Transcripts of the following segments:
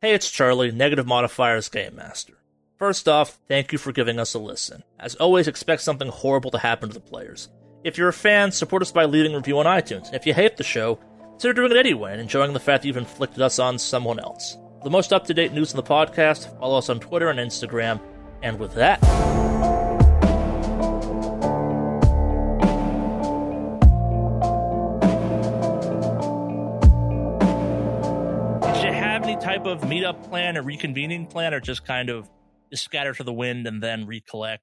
Hey, it's Charlie, Negative Modifier's Game Master. First off, thank you for giving us a listen. As always, expect something horrible to happen to the players. If you're a fan, support us by leaving a review on iTunes. If you hate the show, consider doing it anyway and enjoying the fact that you've inflicted us on someone else. For the most up to date news in the podcast, follow us on Twitter and Instagram. And with that, type of meetup plan or reconvening plan, or just kind of just scatter to the wind and then recollect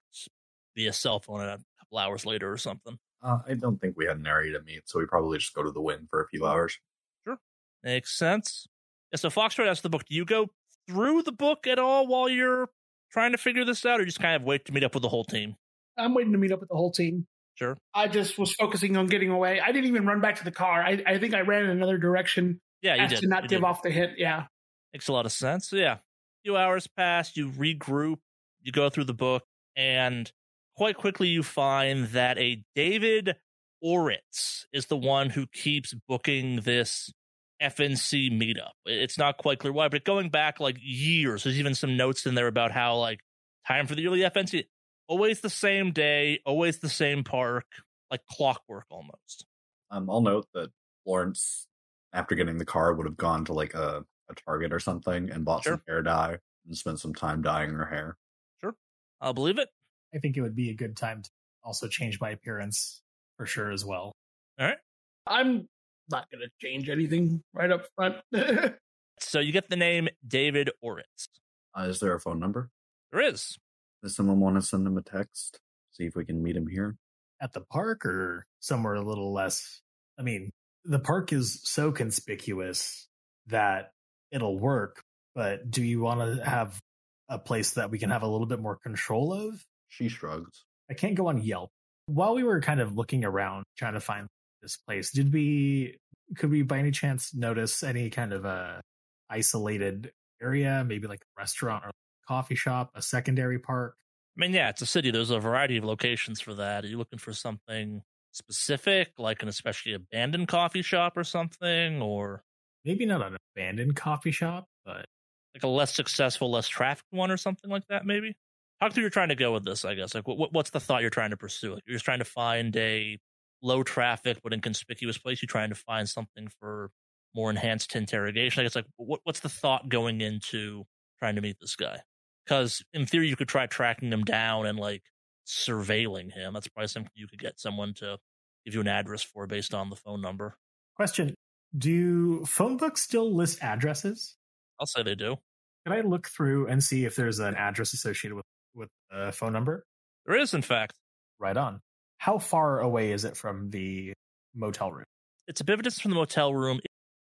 via cell phone a couple hours later or something? Uh, I don't think we had an area to meet, so we probably just go to the wind for a few hours. Sure, makes sense. Yeah, so Foxtrot asked the book. Do you go through the book at all while you're trying to figure this out, or just kind of wait to meet up with the whole team? I'm waiting to meet up with the whole team. Sure. I just was focusing on getting away. I didn't even run back to the car. I, I think I ran in another direction Yeah, you did. to not you give did. off the hint. Yeah. Makes a lot of sense. So, yeah. A few hours pass, you regroup, you go through the book, and quite quickly you find that a David Oritz is the one who keeps booking this FNC meetup. It's not quite clear why, but going back like years, there's even some notes in there about how like time for the yearly FNC, always the same day, always the same park, like clockwork almost. Um, I'll note that Florence, after getting the car, would have gone to like a, a Target or something and bought some hair dye and spent some time dyeing her hair. Sure. I'll believe it. I think it would be a good time to also change my appearance for sure as well. All right. I'm not going to change anything right up front. So you get the name David Oritz. Uh, is there a phone number? There is. Does someone want to send him a text? See if we can meet him here. At the park or somewhere a little less. I mean, the park is so conspicuous that it'll work, but do you want to have a place that we can have a little bit more control of? She shrugs. I can't go on Yelp. While we were kind of looking around trying to find this place, did we could we by any chance notice any kind of a isolated area, maybe like a restaurant or coffee shop, a secondary park? I mean, yeah, it's a city. There's a variety of locations for that. Are you looking for something specific, like an especially abandoned coffee shop or something, or Maybe not an abandoned coffee shop, but like a less successful, less trafficked one or something like that, maybe? Talk through you're trying to go with this, I guess. Like, what, what's the thought you're trying to pursue? Like, you're just trying to find a low traffic but inconspicuous place. You're trying to find something for more enhanced interrogation. I guess, like, what, what's the thought going into trying to meet this guy? Because in theory, you could try tracking him down and like surveilling him. That's probably something you could get someone to give you an address for based on the phone number. question do phone books still list addresses? I'll say they do. Can I look through and see if there's an address associated with with a phone number? There is, in fact. Right on. How far away is it from the motel room? it's a bit of a distance from the motel room.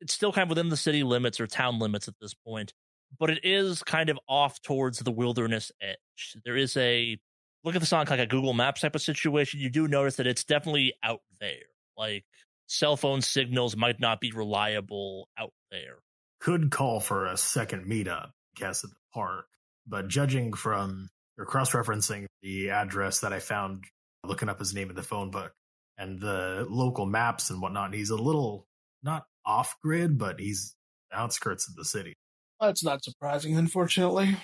It's still kind of within the city limits or town limits at this point, but it is kind of off towards the wilderness edge. There is a look at this on like a Google Maps type of situation. You do notice that it's definitely out there. Like cell phone signals might not be reliable out there. Could call for a second meetup, I guess, at the park. But judging from or cross referencing the address that I found looking up his name in the phone book and the local maps and whatnot, he's a little not off grid, but he's outskirts of the city. That's not surprising, unfortunately.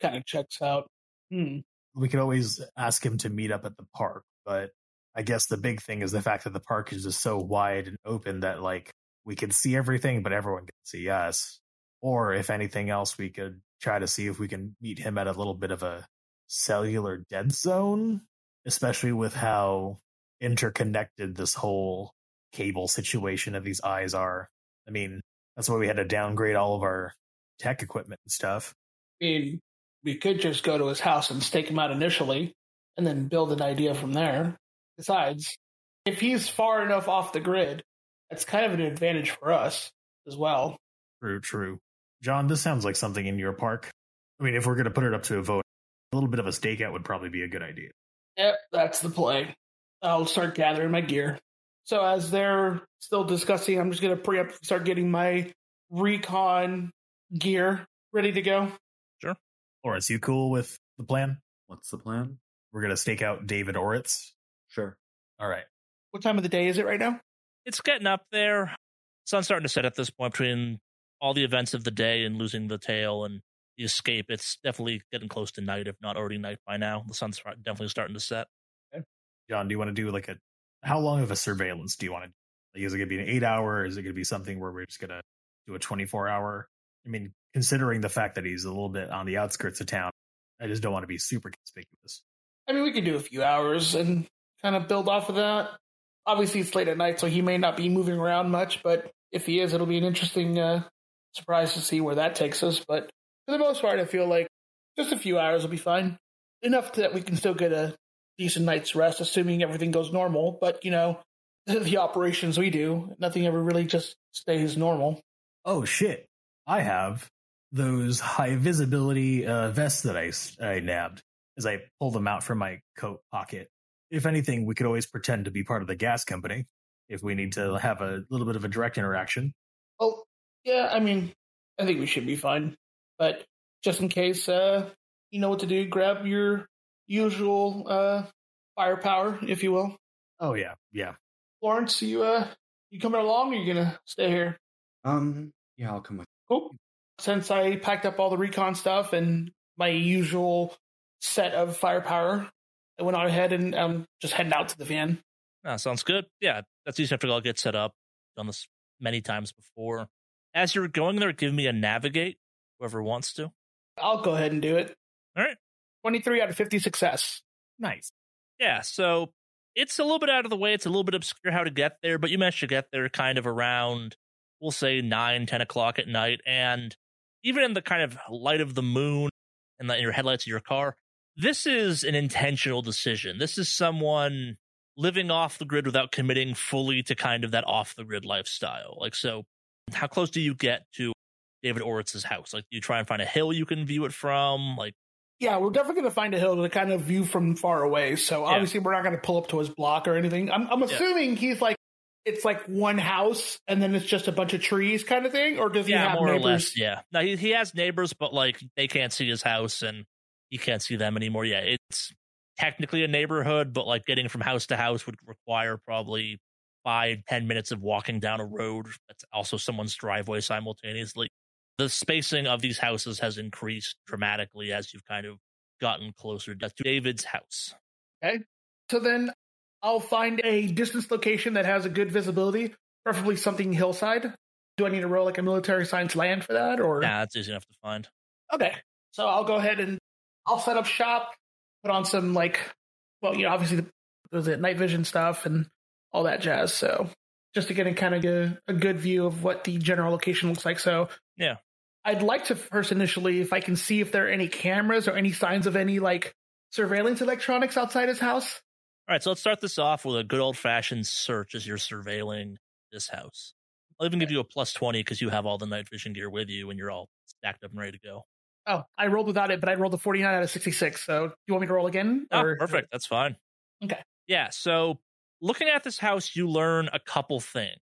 Kind of checks out. Hmm. we could always ask him to meet up at the park, but I guess the big thing is the fact that the park is just so wide and open that like we could see everything, but everyone can see us. Or if anything else, we could try to see if we can meet him at a little bit of a cellular dead zone, especially with how interconnected this whole cable situation of these eyes are. I mean, That's why we had to downgrade all of our tech equipment and stuff. I mean, we could just go to his house and stake him out initially and then build an idea from there. Besides, if he's far enough off the grid, that's kind of an advantage for us as well. True, true. John, this sounds like something in your park. I mean, if we're going to put it up to a vote, a little bit of a stakeout would probably be a good idea. Yep, that's the play. I'll start gathering my gear. So as they're still discussing, I'm just going to pre up, start getting my recon gear ready to go. Sure. Oritz, you cool with the plan? What's the plan? We're going to stake out David Oritz. Sure. All right. What time of the day is it right now? It's getting up there. Sun's starting to set at this point between all the events of the day and losing the tail and the escape. It's definitely getting close to night, if not already night by now. The sun's definitely starting to set. John, do you want to do like a how long of a surveillance do you want to like is it going to be an 8 hour is it going to be something where we're just going to do a 24 hour I mean considering the fact that he's a little bit on the outskirts of town I just don't want to be super conspicuous. I mean, we could do a few hours and kind of build off of that. Obviously, it's late at night, so he may not be moving around much, but if he is, it'll be an interesting uh, surprise to see where that takes us. But for the most part, I feel like just a few hours will be fine. Enough that we can still get a decent night's rest, assuming everything goes normal. But, you know, the operations we do, nothing ever really just stays normal. Oh shit. I have those high visibility uh, vests that I, I nabbed as I pull them out from my coat pocket. If anything, we could always pretend to be part of the gas company if we need to have a little bit of a direct interaction. Oh, yeah, I mean, I think we should be fine. But just in case, uh, you know what to do, grab your usual uh, firepower, if you will. Oh yeah, yeah. Lawrence, you uh, you coming along or are you gonna stay here? Um, yeah, I'll come with. Cool. Since I packed up all the recon stuff and my usual set of firepower, I went out ahead and I'm just heading out to the van. Ah, sounds good. Yeah, that's easy to all get set up. Done this many times before. As you're going there, give me a navigate, whoever wants to. I'll go ahead and do it. All right. 23 out of 50 success. Nice. Yeah, so it's a little bit out of the way. It's a little bit obscure how to get there, but you managed to get there kind of around, we'll say, 9, 10 o'clock at night. And even in the kind of light of the moon and the, in your headlights of your car, this is an intentional decision. This is someone living off the grid without committing fully to kind of that off the grid lifestyle. Like, so how close do you get to David Oritz's house? Like, do you try and find a hill you can view it from? Like, Yeah, we're definitely going to find a hill to kind of view from far away. So obviously, we're not going to pull up to his block or anything. I'm, I'm assuming he's like, it's like one house and then it's just a bunch of trees kind of thing, or does he yeah, have more neighbors? or less. Yeah. No, he, he has neighbors, but like they can't see his house and he can't see them anymore. Yeah, it's technically a neighborhood, but like getting from house to house would require probably five, ten minutes of walking down a road. That's also someone's driveway simultaneously. The spacing of these houses has increased dramatically as you've kind of gotten closer to David's house. Okay. So then I'll find a distance location that has a good visibility, preferably something hillside. Do I need to roll like a military science land for that or Nah, that's easy enough to find. Okay. So I'll go ahead and I'll set up shop, put on some like well, you know, obviously the was it night vision stuff and all that jazz. So just to get a kind of a, a good view of what the general location looks like. So Yeah. I'd like to first initially, if I can see if there are any cameras or any signs of any like surveillance electronics outside his house. All right, so let's start this off with a good old fashioned search as you're surveilling this house. I'll even give you a plus 20 because you have all the night vision gear with you and you're all stacked up and ready to go. Oh, I rolled without it, but I rolled a 49 out of 66. So do you want me to roll again? Ah, or- perfect. That's fine. Okay. Yeah. So looking at this house, you learn a couple things.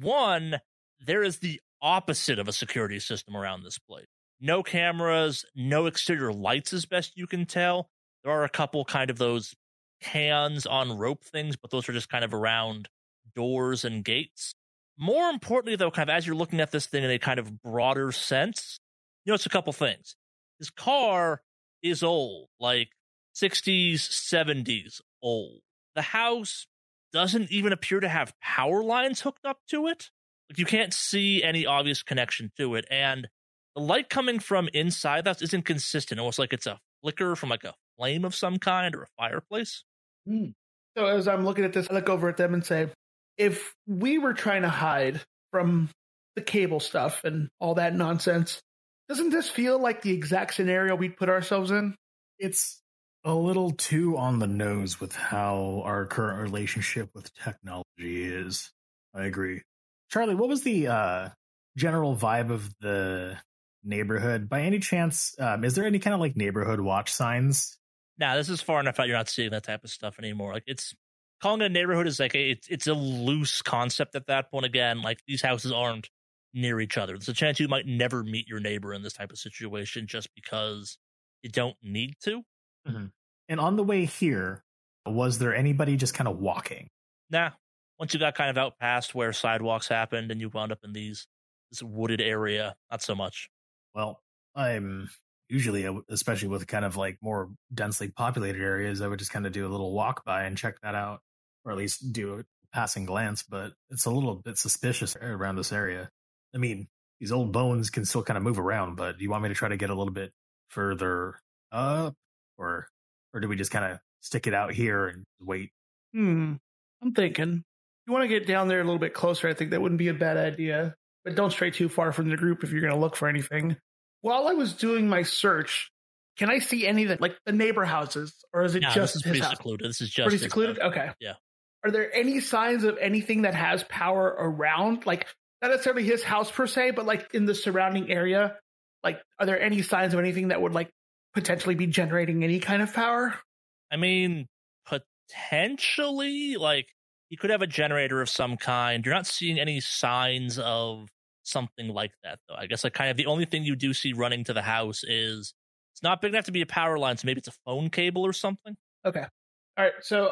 One, there is the opposite of a security system around this place. No cameras, no exterior lights, as best you can tell. There are a couple kind of those cans on rope things, but those are just kind of around doors and gates. More importantly, though, kind of as you're looking at this thing in a kind of broader sense, you notice a couple things. His car is old, like 60s, 70s old. The house doesn't even appear to have power lines hooked up to it. Like you can't see any obvious connection to it. And the light coming from inside that isn't consistent, almost like it's a flicker from like a flame of some kind or a fireplace. Hmm. So as I'm looking at this, I look over at them and say, if we were trying to hide from the cable stuff and all that nonsense. Doesn't this feel like the exact scenario we'd put ourselves in? It's a little too on the nose with how our current relationship with technology is. I agree. Charlie, what was the uh, general vibe of the neighborhood? By any chance, um, is there any kind of like neighborhood watch signs? Nah, this is far enough out. You're not seeing that type of stuff anymore. Like it's calling it a neighborhood is like a, it's it's a loose concept at that point. Again, like these houses aren't near each other. There's a chance you might never meet your neighbor in this type of situation just because you don't need to. Mm-hmm. And on the way here, was there anybody just kind of walking? Nah. Once you got kind of out past where sidewalks happened and you wound up in these this wooded area, not so much. Well, I'm usually, especially with kind of like more densely populated areas, I would just kind of do a little walk by and check that out, or at least do a passing glance. But it's a little bit suspicious around this area. I mean, these old bones can still kind of move around, but do you want me to try to get a little bit further up, or or do we just kind of stick it out here and wait? Hmm. I'm thinking you want to get down there a little bit closer. I think that wouldn't be a bad idea, but don't stray too far from the group if you're going to look for anything. While I was doing my search, can I see any of the like the neighbor houses, or is it no, just this is his pretty house? secluded? This is just pretty secluded. house. Okay. Yeah. Are there any signs of anything that has power around? Like not necessarily his house per se, but like in the surrounding area. Like, are there any signs of anything that would like potentially be generating any kind of power? I mean, potentially, like he could have a generator of some kind. You're not seeing any signs of something like that, though. I guess like kind of the only thing you do see running to the house is it's not big enough to be a power line, so maybe it's a phone cable or something. Okay. All right. So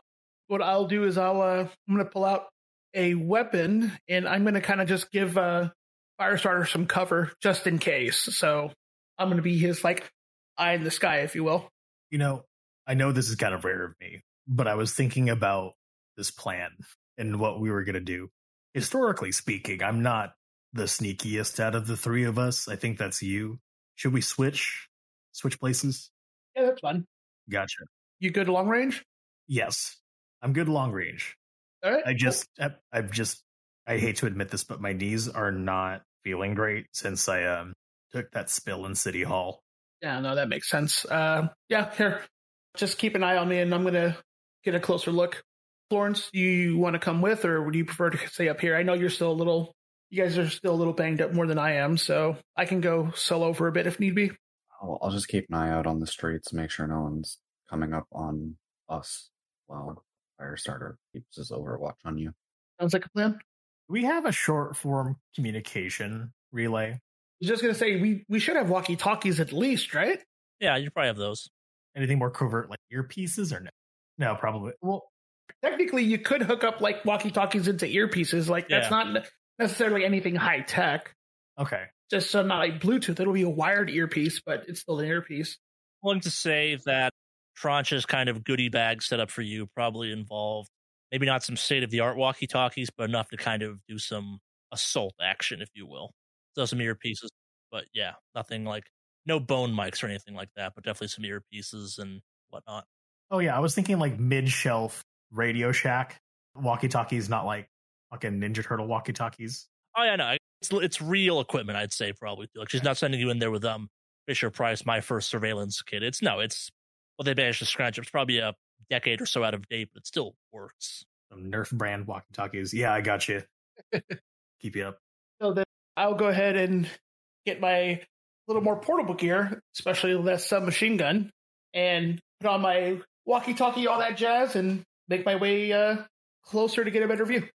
what I'll do is I'll uh, I'm gonna pull out a weapon and I'm gonna kind of just give uh Firestarter some cover just in case. So I'm gonna be his like eye in the sky, if you will. You know, I know this is kind of rare of me, but I was thinking about this plan and what we were going to do. Historically speaking, I'm not the sneakiest out of the three of us. I think that's you. Should we switch? Switch places? Yeah, that's fun. Gotcha. You good long range? Yes. I'm good long range. All right. I just, I, I've just, I hate to admit this, but my knees are not feeling great since I um took that spill in City Hall. Yeah, no, that makes sense. Uh, yeah, here, just keep an eye on me, and I'm gonna get a closer look. Florence, do you want to come with, or would you prefer to stay up here? I know you're still a little, you guys are still a little banged up more than I am, so I can go solo for a bit if need be. I'll, I'll just keep an eye out on the streets, make sure no one's coming up on us while Firestarter keeps his overwatch on you. Sounds like a plan. We have a short form communication relay. I was just gonna say we we should have walkie talkies at least, right? Yeah, you probably have those. Anything more covert like earpieces or no? No, probably. Well, technically, you could hook up like walkie talkies into earpieces. Like that's Yeah. not necessarily anything high tech. Okay. Just so not like Bluetooth. It'll be a wired earpiece, but it's still an earpiece. willing to say that Tranche's kind of goodie bag set up for you probably involved maybe not some state of the art walkie talkies, but enough to kind of do some assault action, if you will. So some earpieces, but yeah, nothing like no bone mics or anything like that, but definitely some earpieces and whatnot. Oh yeah, I was thinking like mid shelf Radio Shack walkie talkies, not like fucking Ninja Turtle walkie talkies. Oh yeah, no, it's it's real equipment. I'd say probably. Like she's not sending you in there with um Fisher Price, my first surveillance kit. It's no, it's well they managed to scratch. It. It's probably a decade or so out of date, but it still works. Some Nerf brand walkie talkies. Yeah, I got you. Keep you up. So then I'll go ahead and get my little more portable gear, especially that submachine gun, and put on my walkie talkie, all that jazz, and make my way uh, closer to get a better view.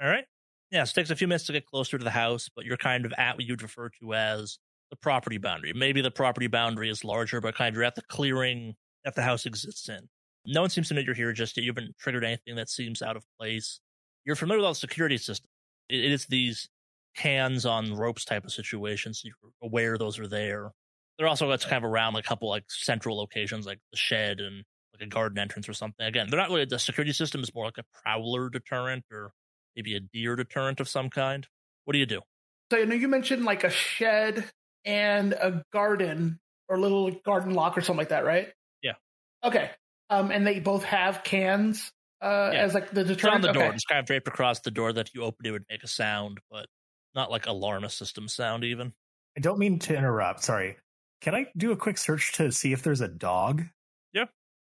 All right. Yeah, so it takes a few minutes to get closer to the house, but you're kind of at what you'd refer to as the property boundary. Maybe the property boundary is larger, but kind of you're at the clearing that the house exists in. No one seems to know you're here just yet. You haven't triggered anything that seems out of place. You're familiar with all the security systems. It, is these hands on ropes type of situations. So you're aware those are there. They're also it's kind of around like a couple like central locations like the shed and like a garden entrance or something. Again, they're not really the security system is more like a prowler deterrent or maybe a deer deterrent of some kind. What do you do? So I know you mentioned like a shed and a garden or a little garden lock or something like that, right? Yeah. Okay. Um, and they both have cans uh, Yeah. as like the deterrent. It's on deterrent. the door. Okay. It's kind of draped across the door that if you open it would make a sound, but Not like alarmist system sound, even. I don't mean to interrupt. Sorry. Can I do a quick search to see if there's a dog? Yeah.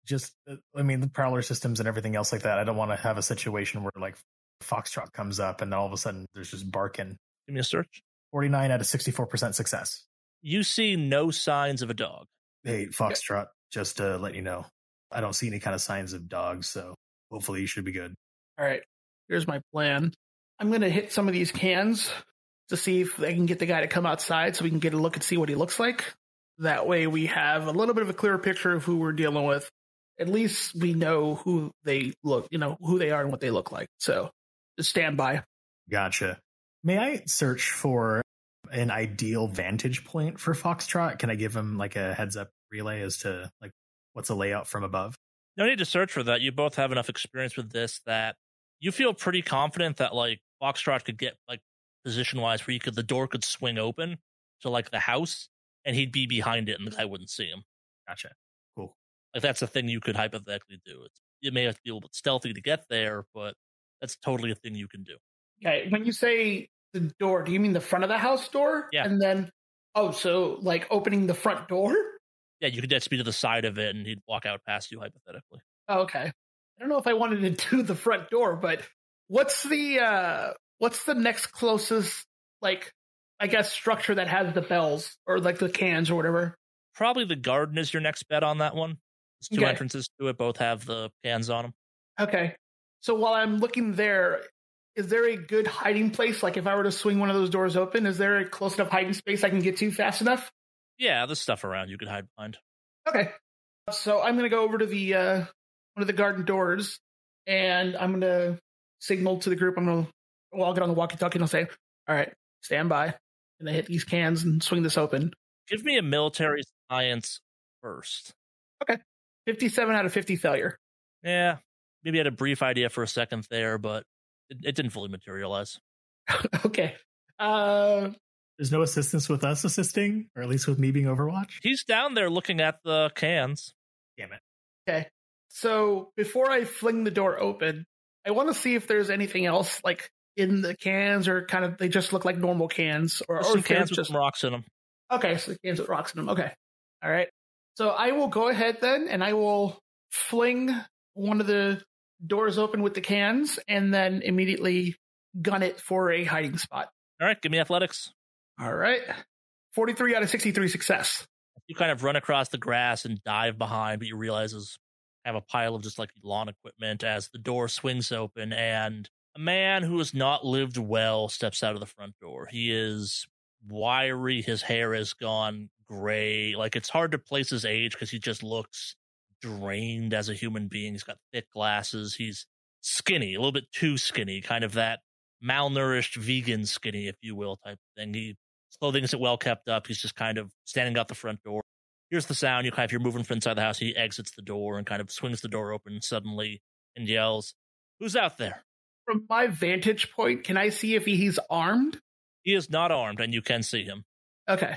Just, uh, I mean, the prowler systems and everything else like that. I don't want to have a situation where like Foxtrot comes up and then all of a sudden there's just barking. Give me a search. 49 out of 64% success. You see no signs of a dog. Hey, Foxtrot, just to let you know, I don't see any kind of signs of dogs, so hopefully you should be good. All right, here's my plan. I'm going to hit some of these cans to see if I can get the guy to come outside so we can get a look and see what he looks like. That way we have a little bit of a clearer picture of who we're dealing with. At least we know who they look, you know, who they are and what they look like. So just stand by. Gotcha. May I search for an ideal vantage point for Foxtrot? Can I give him like a heads up relay as to like what's a layout from above? No need to search for that. You both have enough experience with this that you feel pretty confident that like Foxtrot could get like position wise where you could the door could swing open to like the house and he'd be behind it and the guy wouldn't see him. Gotcha. Cool. Like that's a thing you could hypothetically do. It's, you may have to be a little bit stealthy to get there, but that's totally a thing you can do. Okay, when you say the door, do you mean the front of the house door? Yeah. And then, oh, so like opening the front door? Yeah, you could just be to the side of it and he'd walk out past you hypothetically. Oh, okay. I don't know if I wanted to do the front door, but what's the uh what's the next closest like I guess structure that has the bells or like the cans or whatever? Probably the garden is your next bet on that one. There's two Okay. entrances to it, both have the cans on them. Okay. So while I'm looking there, is there a good hiding place? Like if I were to swing one of those doors open, is there a close enough hiding space I can get to fast enough? Yeah, there's stuff around you could hide behind. Okay. So I'm gonna go over to the uh one of the garden doors and I'm gonna signal to the group. I'm gonna well, I'll get on the walkie-talkie and I'll say, All right, stand by. And I hit these cans and swing this open. Give me a military science first. Okay. 57 out of 50 failure. Yeah, maybe I had a brief idea for a second there, but it, it didn't fully materialize. okay. Uh There's no assistance with us assisting, or at least with me being Overwatch. He's down there looking at the cans. Damn it. Okay. So before I fling the door open, I want to see if there's anything else like in the cans or kind of they just look like normal cans or, There's or some if cans with just some rocks in them. okay. So the cans with rocks in them. Okay. All right. So I will go ahead then and I will fling one of the doors open with the cans and then immediately gun it for a hiding spot. All right, give me athletics. All right. 43 out of 63 success. You kind of run across the grass and dive behind, but you realize is have a pile of just like lawn equipment as the door swings open and a man who has not lived well steps out of the front door. He is wiry, his hair has gone gray. Like it's hard to place his age because he just looks drained as a human being. He's got thick glasses. He's skinny, a little bit too skinny, kind of that malnourished vegan skinny, if you will, type thing. He clothing isn't well kept up. He's just kind of standing out the front door. Here's the sound. You kind of, if you're moving from inside the house, he exits the door and kind of swings the door open suddenly and yells, Who's out there? From my vantage point, can I see if he's armed? He is not armed and you can see him. Okay.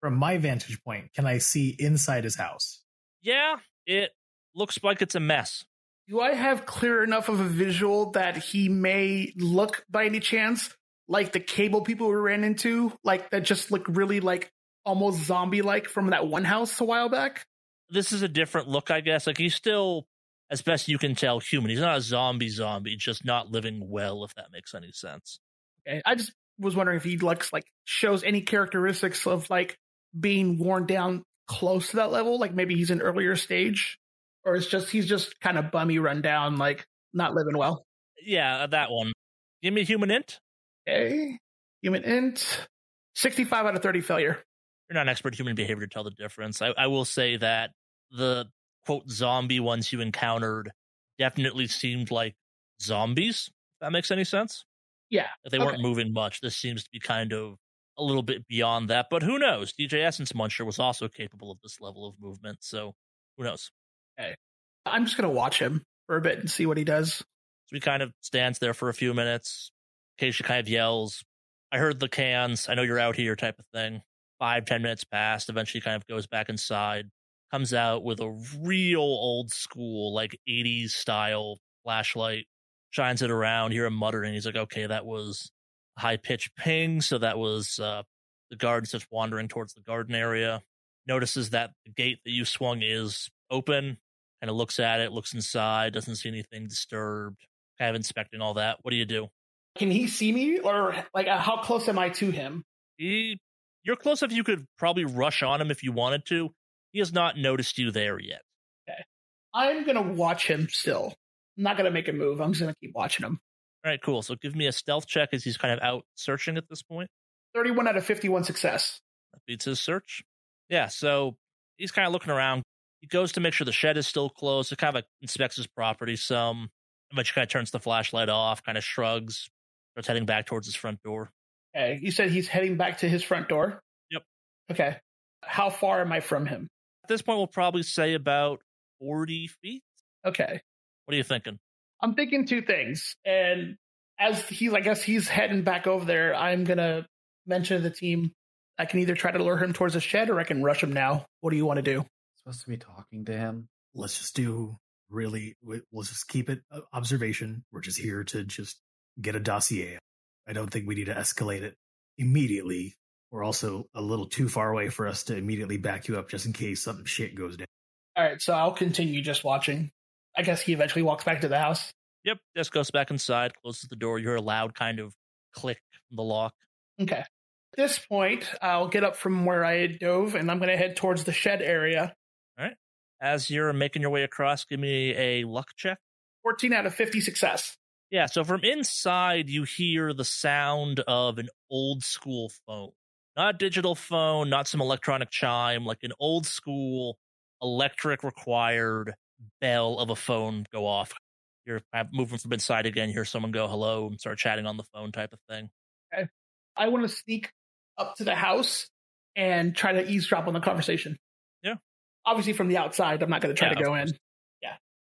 From my vantage point, can I see inside his house? Yeah, it looks like it's a mess. Do I have clear enough of a visual that he may look by any chance like the cable people we ran into, like that just look really like almost zombie like from that one house a while back? This is a different look, I guess. Like he's still, as best you can tell, human. He's not a zombie zombie, just not living well, if that makes any sense. Okay. I just was wondering if he looks like shows any characteristics of like being worn down close to that level, like maybe he's an earlier stage, or it's just he's just kind of bummy run down, like not living well. Yeah, that one. Give me HUMINT. Okay. HUMINT. 65 out of 30 failure. You're not an expert human behavior to tell the difference. I, I will say that the quote zombie ones you encountered definitely seemed like zombies. If that makes any sense. Yeah. If they weren't moving much, this seems to be kind of a little bit beyond that. But who knows? DJ Essence Muncher was also capable of this level of movement, so who knows? Hey, I'm just gonna watch him for a bit and see what he does. So he kind of stands there for a few minutes. Occasionally kind of yells, I heard the cans. I know you're out here, type of thing. Five, ten minutes passed. Eventually kind of goes back inside, comes out with a real old school, like 80s style flashlight, shines it around, hear him muttering. He's like, okay, that was high pitched ping. So that was uh, the guards just wandering towards the garden area. Notices that the gate that you swung is open. Kind of looks at it, looks inside, doesn't see anything disturbed. Kind of inspecting all that. What do you do? Can he see me, or like uh, how close am I to him? He, you're close enough. You could probably rush on him if you wanted to. He has not noticed you there yet. Okay, I'm gonna watch him still. I'm not gonna make a move. I'm just gonna keep watching him. All right, cool. So give me a stealth check as he's kind of out searching at this point. 31 out of 51 success. That beats his search. Yeah, so he's kind of looking around. He goes to make sure the shed is still closed. He kind of inspects his property some. Eventually, kind of turns the flashlight off, kind of shrugs, starts heading back towards his front door. Okay, you said he's heading back to his front door? Yep. Okay. How far am I from him? At this point, we'll probably say about 40 feet. Okay. What are you thinking? I'm thinking two things. And as he's, I guess he's heading back over there, I'm going to mention to the team I can either try to lure him towards the shed or I can rush him now. What do you want to do? Supposed to be talking to him. Let's just do really, we'll just keep it uh, observation. We're just here to just get a dossier. I don't think we need to escalate it immediately. We're also a little too far away for us to immediately back you up just in case something shit goes down. All right, so I'll continue just watching. I guess he eventually walks back to the house. Yep, just goes back inside, closes the door. You hear a loud kind of click from the lock. Okay. At this point, I'll get up from where I dove and I'm going to head towards the shed area. All right. As you're making your way across, give me a luck check. 14 out of 50 success. Yeah, so from inside, you hear the sound of an old school phone. Not a digital phone, not some electronic chime, like an old school electric required bell of a phone go off. You're moving from inside again, you hear someone go hello and start chatting on the phone type of thing. Okay. I want to sneak up to the house and try to eavesdrop on the conversation. Yeah. Obviously from the outside, I'm not going to try Yeah, to go in. course.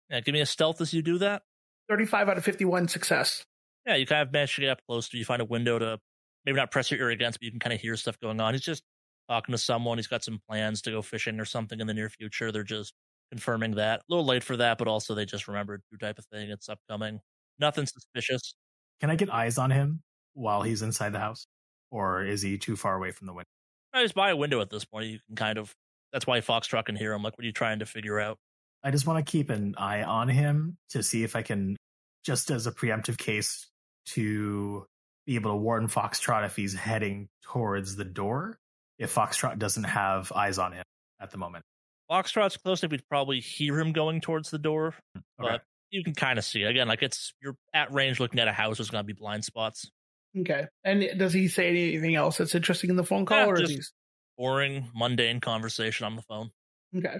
Yeah, give me a stealth as you do that. 35 out of 51 success. Yeah, you kind of manage to get up close to you find a window to maybe not press your ear against, but you can kind of hear stuff going on. He's just talking to someone. He's got some plans to go fishing or something in the near future. They're just confirming that. A little late for that, but also they just remembered your type of thing. It's upcoming. Nothing suspicious. Can I get eyes on him while he's inside the house? Or is he too far away from the window? No, He's by a window at this point. You can kind of. That's why Foxtrot can hear him. Like, what are you trying to figure out? I just want to keep an eye on him to see if I can, just as a preemptive case, to be able to warn Foxtrot if he's heading towards the door, if Foxtrot doesn't have eyes on him at the moment. Foxtrot's close enough, we'd probably hear him going towards the door, hmm, Okay. but you can kind of see. Again, like it's you're at range looking at a house. There's going to be blind spots. Okay. And does he say anything else that's interesting in the phone call? Yeah, or is just- Boring, mundane conversation on the phone. okay?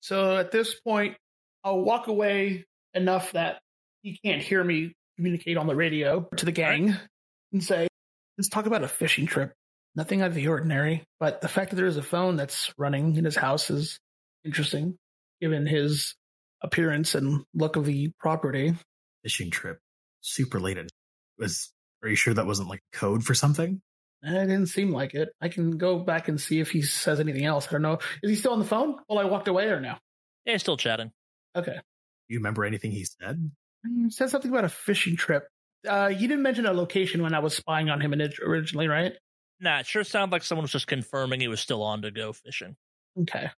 So at this point, I'll walk away enough that he can't hear me communicate on the radio to the gang and say, "Let's talk about a fishing trip. Nothing out of the ordinary, but the fact that there is a phone that's running in his house is interesting, given his appearance and look of the property." Fishing trip. Super late at was are you sure that wasn't like code for something? Eh, It didn't seem like it. I can go back and see if he says anything else. I don't know. Is he still on the phone while I walked away or no? Yeah, he's still chatting. Okay. You remember anything he said? Mm, Said something about a fishing trip. Uh, you didn't mention a location when I was spying on him in- originally, right? Nah, it sure sounded like someone was just confirming he was still on to go fishing. Okay.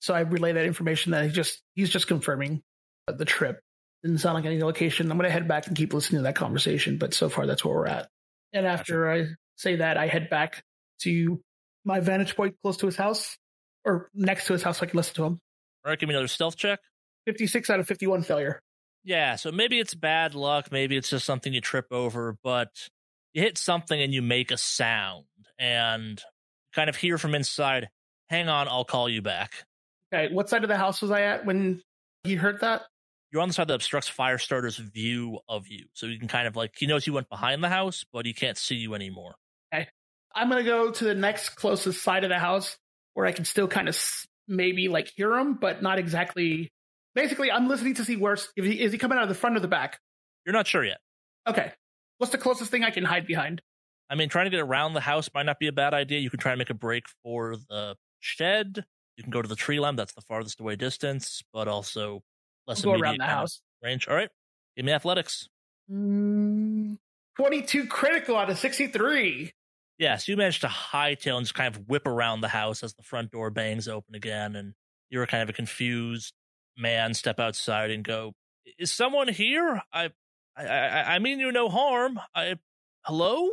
So I relay that information that he just he's just confirming the trip. Didn't sound like any location. I'm gonna head back and keep listening to that conversation, but so far that's where we're at. And after I say that, I head back to my vantage point close to his house or next to his house so I can listen to him. All right, give me another stealth check. 56 out of 51 failure. Yeah, so maybe it's bad luck, maybe it's just something you trip over, but you hit something and you make a sound and kind of hear from inside, hang on, I'll call you back. Okay, what side of the house was I at when he heard that? You're on the side that obstructs Firestarter's view of you. So you can kind of like, he knows you went behind the house, but he can't see you anymore. I'm gonna go to the next closest side of the house where I can still kind of maybe like hear him, but not exactly. Basically, I'm listening to see where if he is he coming out of the front or the back. You're not sure yet. Okay, what's the closest thing I can hide behind? I mean, trying to get around the house might not be a bad idea. You can try and make a break for the shed. You can go to the tree limb. That's the farthest away distance, but also less I'll go around the house. range. All right. Give me athletics. Mm, 22 critical out of 63. Yeah, so you managed to hightail and just kind of whip around the house as the front door bangs open again, and you're kind of a confused man step outside and go, "Is someone here? I, I, I, I mean you no harm. I, hello?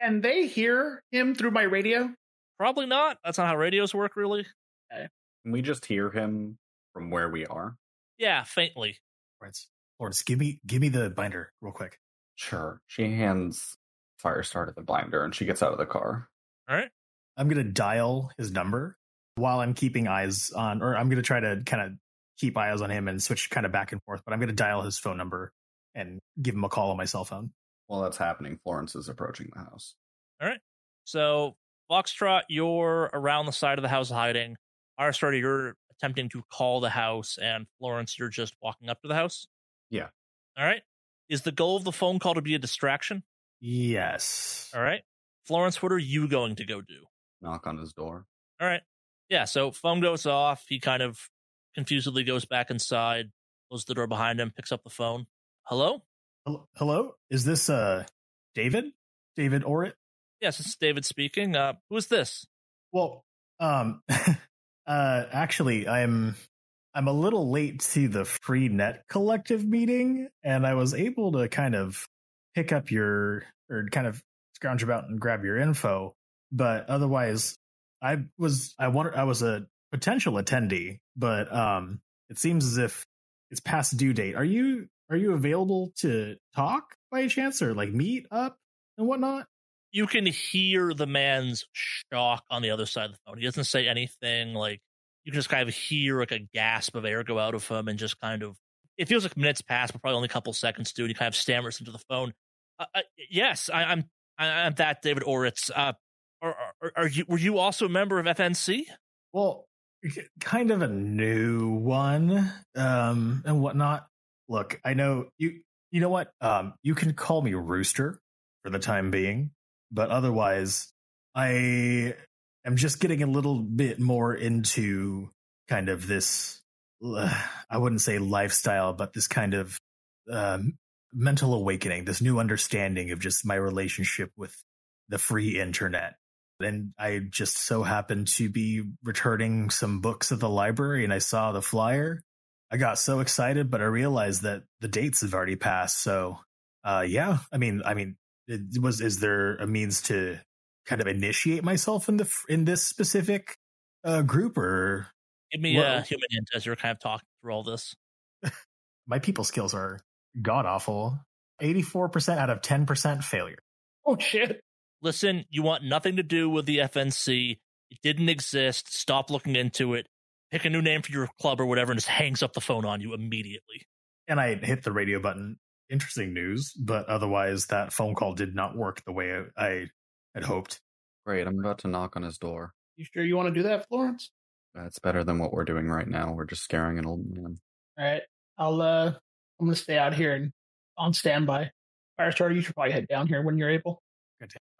And they hear him through my radio. Probably not. That's not how radios work, really. Okay. Can we just hear him from where we are? Yeah, faintly. Lawrence, Lawrence, give me give me the binder real quick. Sure. She hands Firestarter the blinder and she gets out of the car. All right. I'm gonna dial his number while I'm keeping eyes on, or I'm gonna try to kind of keep eyes on him and switch kind of back and forth. But I'm gonna dial his phone number and give him a call on my cell phone. While that's happening, Florence is approaching the house. All right. So, Foxtrot, you're around the side of the house hiding. Firestarter, you're attempting to call the house, and Florence, you're just walking up to the house. Yeah. All right. Is the goal of the phone call to be a distraction? Yes. All right. Florence, what are you going to go do? Knock on his door. All right. Yeah, so phone goes off. He kind of confusedly goes back inside, closes the door behind him, picks up the phone. Hello? Hello, hello? Is this uh David? David Orrit? Yes, it's David speaking. Uh, who is this? Well, um, uh, actually, I'm I'm a little late to the Free Net Collective meeting, and I was able to kind of pick up your or kind of scrounge about and grab your info, but otherwise, I was I wanted I was a potential attendee, but um, it seems as if it's past due date. Are you are you available to talk by chance or like meet up and whatnot? You can hear the man's shock on the other side of the phone. He doesn't say anything. Like you can just kind of hear like a gasp of air go out of him, and just kind of it feels like minutes pass, but probably only a couple seconds. Dude, he kind of stammers into the phone. Uh, uh, yes, I, I'm I, I'm that David Oritz. Uh, are, are, are you were you also a member of FNC? Well, kind of a new one, um, and whatnot. Look, I know you. You know what? Um, you can call me Rooster for the time being, but otherwise, I am just getting a little bit more into kind of this. Uh, I wouldn't say lifestyle, but this kind of um, mental awakening, this new understanding of just my relationship with the free internet. And I just so happened to be returning some books at the library and I saw the flyer. I got so excited, but I realized that the dates have already passed. So, uh, yeah, I mean, I mean, it was, is there a means to kind of initiate myself in the, in this specific, uh, group or Give me What- a human hint as you're kind of talking through all this. my people skills are god awful. 84% out of 10% failure. Oh, shit. listen, you want nothing to do with the FNC. It didn't exist. Stop looking into it. Pick a new name for your club or whatever, and just hangs up the phone on you immediately. and I hit the radio button. Interesting news, but otherwise, that phone call did not work the way I had hoped. Great, I'm about to knock on his door. You sure you want to do that, Florence? That's better than what we're doing right now. We're just scaring an old man. All right. I'll, uh, I'm going to stay out here and on standby. Firestarter, you should probably head down here when you're able.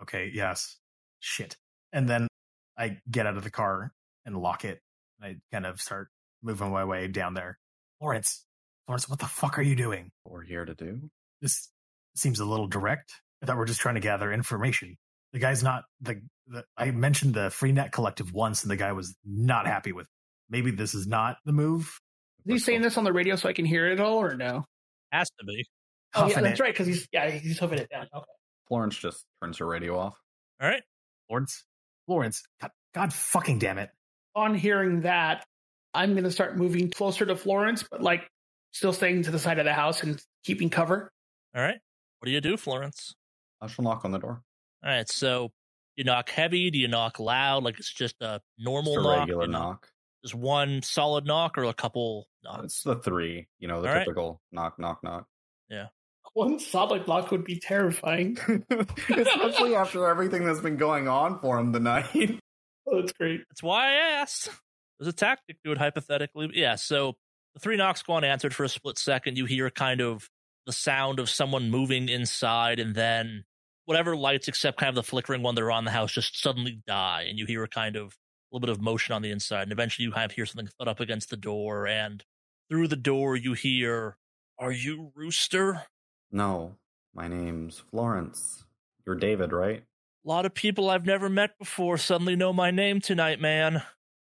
Okay, yes. Shit. And then I get out of the car and lock it. I kind of start moving my way down there. Lawrence, Lawrence, what the fuck are you doing? What we're here to do? This seems a little direct. I thought we're just trying to gather information. The guy's not the, the I mentioned the Freenet Collective once, and the guy was not happy with. It. Maybe this is not the move. Is he saying this on the radio so I can hear it all or no? Has to be. Oh, oh yeah, that's it. right, because he's, yeah, he's huffing it down. Okay. Florence just turns her radio off. All right. Florence. Florence. God, God fucking damn it! On hearing that, I'm going to start moving closer to Florence, but like still staying to the side of the house and keeping cover. All right. What do you do, Florence? I shall knock on the door. All right. So you knock heavy? Do you knock loud? Like it's just a normal Just a knock? regular knock. Just one solid knock or a couple knocks? It's the three, you know, the All right. typical knock, knock, knock. Yeah. One solid knock would be terrifying. Especially after everything that's been going on for him tonight. Oh, that's great. That's why I asked. There's a tactic to it, hypothetically. Yeah, so the three knocks go unanswered for a split second. You hear kind of the sound of someone moving inside, and then whatever lights, except kind of the flickering one that are on the house, just suddenly die. And you hear a kind of a little bit of motion on the inside. And eventually you kind of hear something thud up against the door. And through the door, you hear, Are you Rooster? No, My name's Florence. You're David, right? A lot of people I've never met before suddenly know my name tonight, man.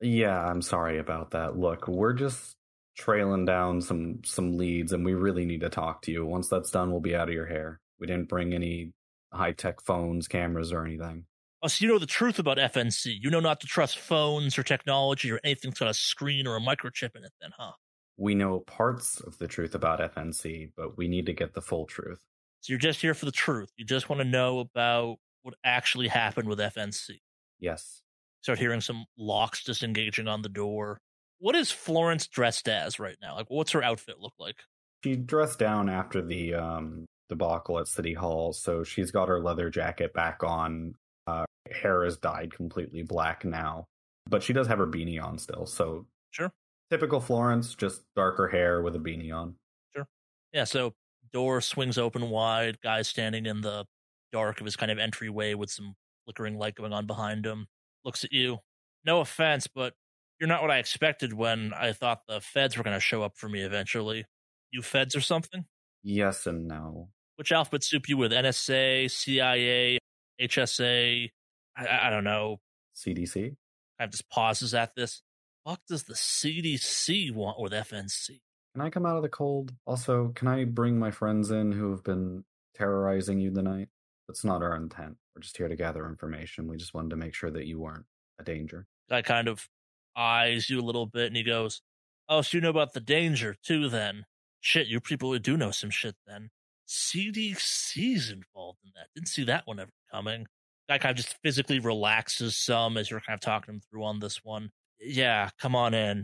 Yeah, I'm sorry about that. Look, we're just trailing down some some leads and we really need to talk to you. Once that's done, we'll be out of your hair. We didn't bring any high-tech phones, cameras or anything. Oh, so you know the truth about FNC. You know not to trust phones or technology or anything that's got a screen or a microchip in it, then, huh? We know parts of the truth about FNC, but we need to get the full truth. So you're just here for the truth. You just want to know about what actually happened with FNC. Yes. Start hearing some locks disengaging on the door. What is Florence dressed as right now? Like, what's her outfit look like? She dressed down after the um, debacle at City Hall, so she's got her leather jacket back on. Uh, hair is dyed completely black now, but she does have her beanie on still. So sure, typical Florence, just darker hair with a beanie on. Sure. Yeah. So door swings open wide. Guy standing in the dark of his kind of entryway with some flickering light going on behind him. Looks at you. No offense, but you're not what I expected when I thought the feds were going to show up for me eventually. You feds or something? Yes and no. Which alphabet soup you with? NSA, CIA, HSA? I, I don't know. CDC? I have just pauses at this. What does the CDC want with FNC? Can I come out of the cold? Also, can I bring my friends in who have been terrorizing you tonight? That's not our intent. We're just here to gather information. We just wanted to make sure that you weren't a danger. I kind of eyes you a little bit and he goes, Oh, so you know about the danger too then? Shit, you people do know some shit then. CDC's involved in that. Didn't see that one ever coming. Guy kind of just physically relaxes some as you're kind of talking him through on this one. Yeah, come on in.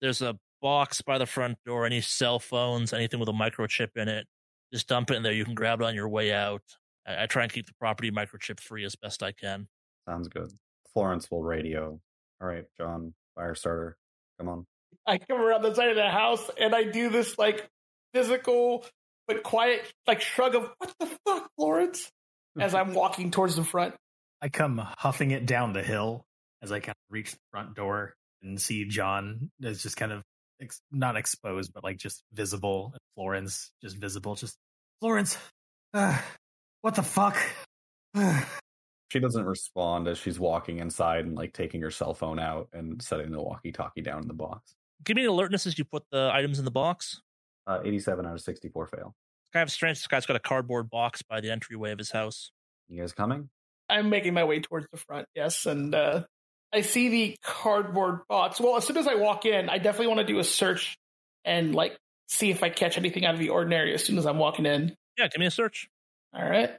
There's a box by the front door, any cell phones, anything with a microchip in it. Just dump it in there. You can grab it on your way out. I, I try and keep the property microchip free as best I can. Sounds good. Florence will radio. All right, John, fire starter. Come on. I come around the side of the house and I do this like physical but quiet like shrug of what the fuck, Florence, as I'm walking towards the front. I come huffing it down the hill as I kind of reach the front door and see John is just kind of ex- not exposed, but like just visible. And Florence just visible. Just Florence, uh, what the fuck? she doesn't respond as she's walking inside and like taking her cell phone out and setting the walkie-talkie down in the box. Give me an alertness as you put the items in the box. Uh, 87 out of 64 fail. It's kind of strange. This guy's got a cardboard box by the entryway of his house. You guys coming? I'm making my way towards the front, yes, and uh, I see the cardboard box. Well, as soon as I walk in, I definitely want to do a search and like see if I catch anything out of the ordinary as soon as I'm walking in. Yeah, give me a search. All right.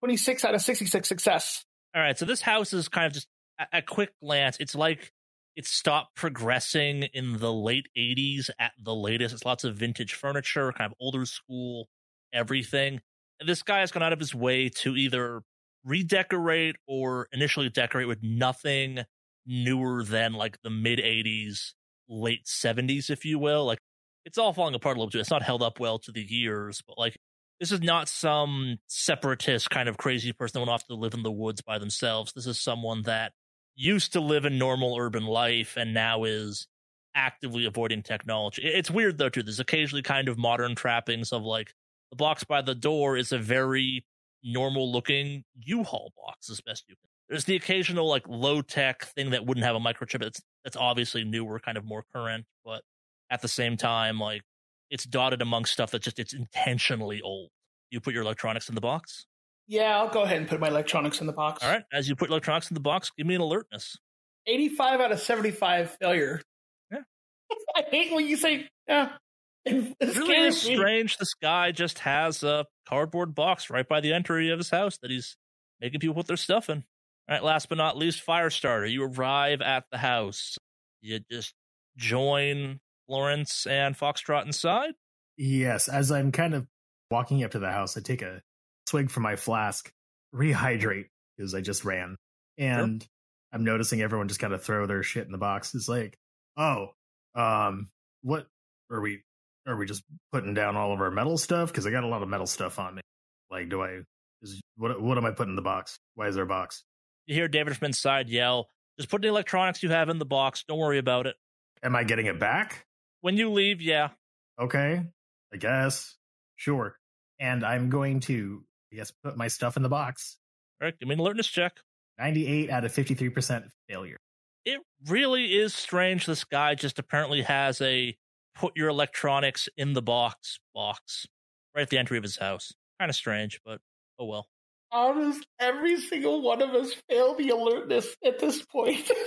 26 out of 66 success. All right. So this house is kind of just a, a quick glance. It's like it stopped progressing in the late 80s at the latest. It's lots of vintage furniture, kind of older school, everything. And this guy has gone out of his way to either redecorate or initially decorate with nothing newer than like the mid 80s, late 70s, if you will. Like it's all falling apart a little bit. It's not held up well to the years, but like this is not some separatist kind of crazy person that went off to live in the woods by themselves. This is someone that used to live a normal urban life and now is actively avoiding technology. It's weird though too. There's occasionally kind of modern trappings of like the box by the door is a very normal looking U-Haul box as best you can. There's the occasional like low tech thing that wouldn't have a microchip. That's that's obviously newer, kind of more current, but at the same time, like it's dotted among stuff that just it's intentionally old. You put your electronics in the box. Yeah, I'll go ahead and put my electronics in the box. All right. As you put electronics in the box, give me an alertness. 85 out of 75 failure. Yeah. I hate when you say, yeah. It, it really is strange. This guy just has a cardboard box right by the entry of his house that he's making people put their stuff in. All right. Last but not least, Firestarter. You arrive at the house. You just join Florence and Foxtrot inside. Yes. As I'm kind of walking up to the house, I take a swig from my flask, rehydrate because I just ran. And sure. I'm noticing everyone just kind of throw their shit in the box. It's like, oh, um, what are we? Are we just putting down all of our metal stuff? Because I got a lot of metal stuff on me. Like, do I? Is what? What am I putting in the box? Why is there a box? You hear David from inside yell, "Just put the electronics you have in the box. Don't worry about it." Am I getting it back when you leave? Yeah. Okay, I guess. Sure. And I'm going to I guess put my stuff in the box. All right, give me an alertness check. 98 out of 53% failure. It really is strange. This guy just apparently has a put your electronics in the box box right at the entry of his house. Kind of strange, but oh well. How does every single one of us fail the alertness at this point?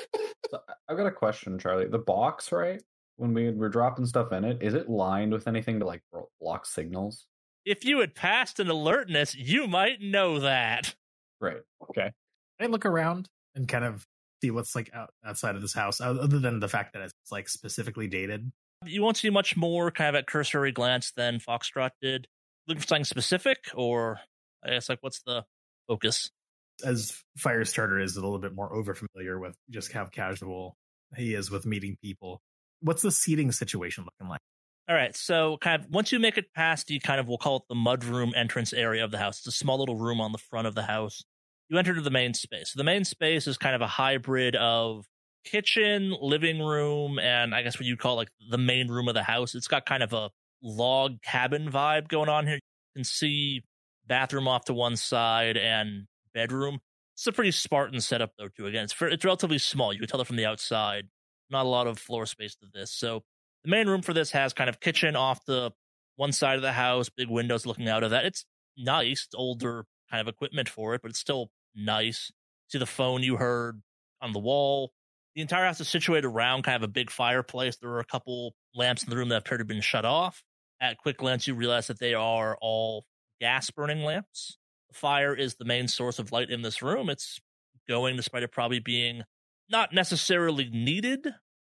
So I- I've got a question, Charlie. The box, right? When we were dropping stuff in it, is it lined with anything to like block signals? If you had passed an alertness, you might know that. Right. Okay. I look around and kind of see what's like out, outside of this house, other than the fact that it's like specifically dated. You won't see much more kind of at cursory glance than Foxtrot did. Looking for something specific, or I guess like what's the focus? As Firestarter is a little bit more over familiar with just how casual he is with meeting people. What's the seating situation looking like? All right, so kind of once you make it past the kind of we'll call it the mudroom entrance area of the house. It's a small little room on the front of the house. You enter to the main space. So the main space is kind of a hybrid of kitchen, living room, and I guess what you'd call like the main room of the house. It's got kind of a log cabin vibe going on here. You can see bathroom off to one side and bedroom. It's a pretty Spartan setup though too. Again, it's it's relatively small. You can tell it from the outside. Not a lot of floor space to this. So the main room for this has kind of kitchen off the one side of the house, big windows looking out of that. It's nice, it's older kind of equipment for it, but it's still nice. See the phone you heard on the wall. The entire house is situated around kind of a big fireplace. There are a couple lamps in the room that appear to have been shut off. At quick glance, you realize that they are all gas burning lamps. The fire is the main source of light in this room. It's going despite it probably being not necessarily needed,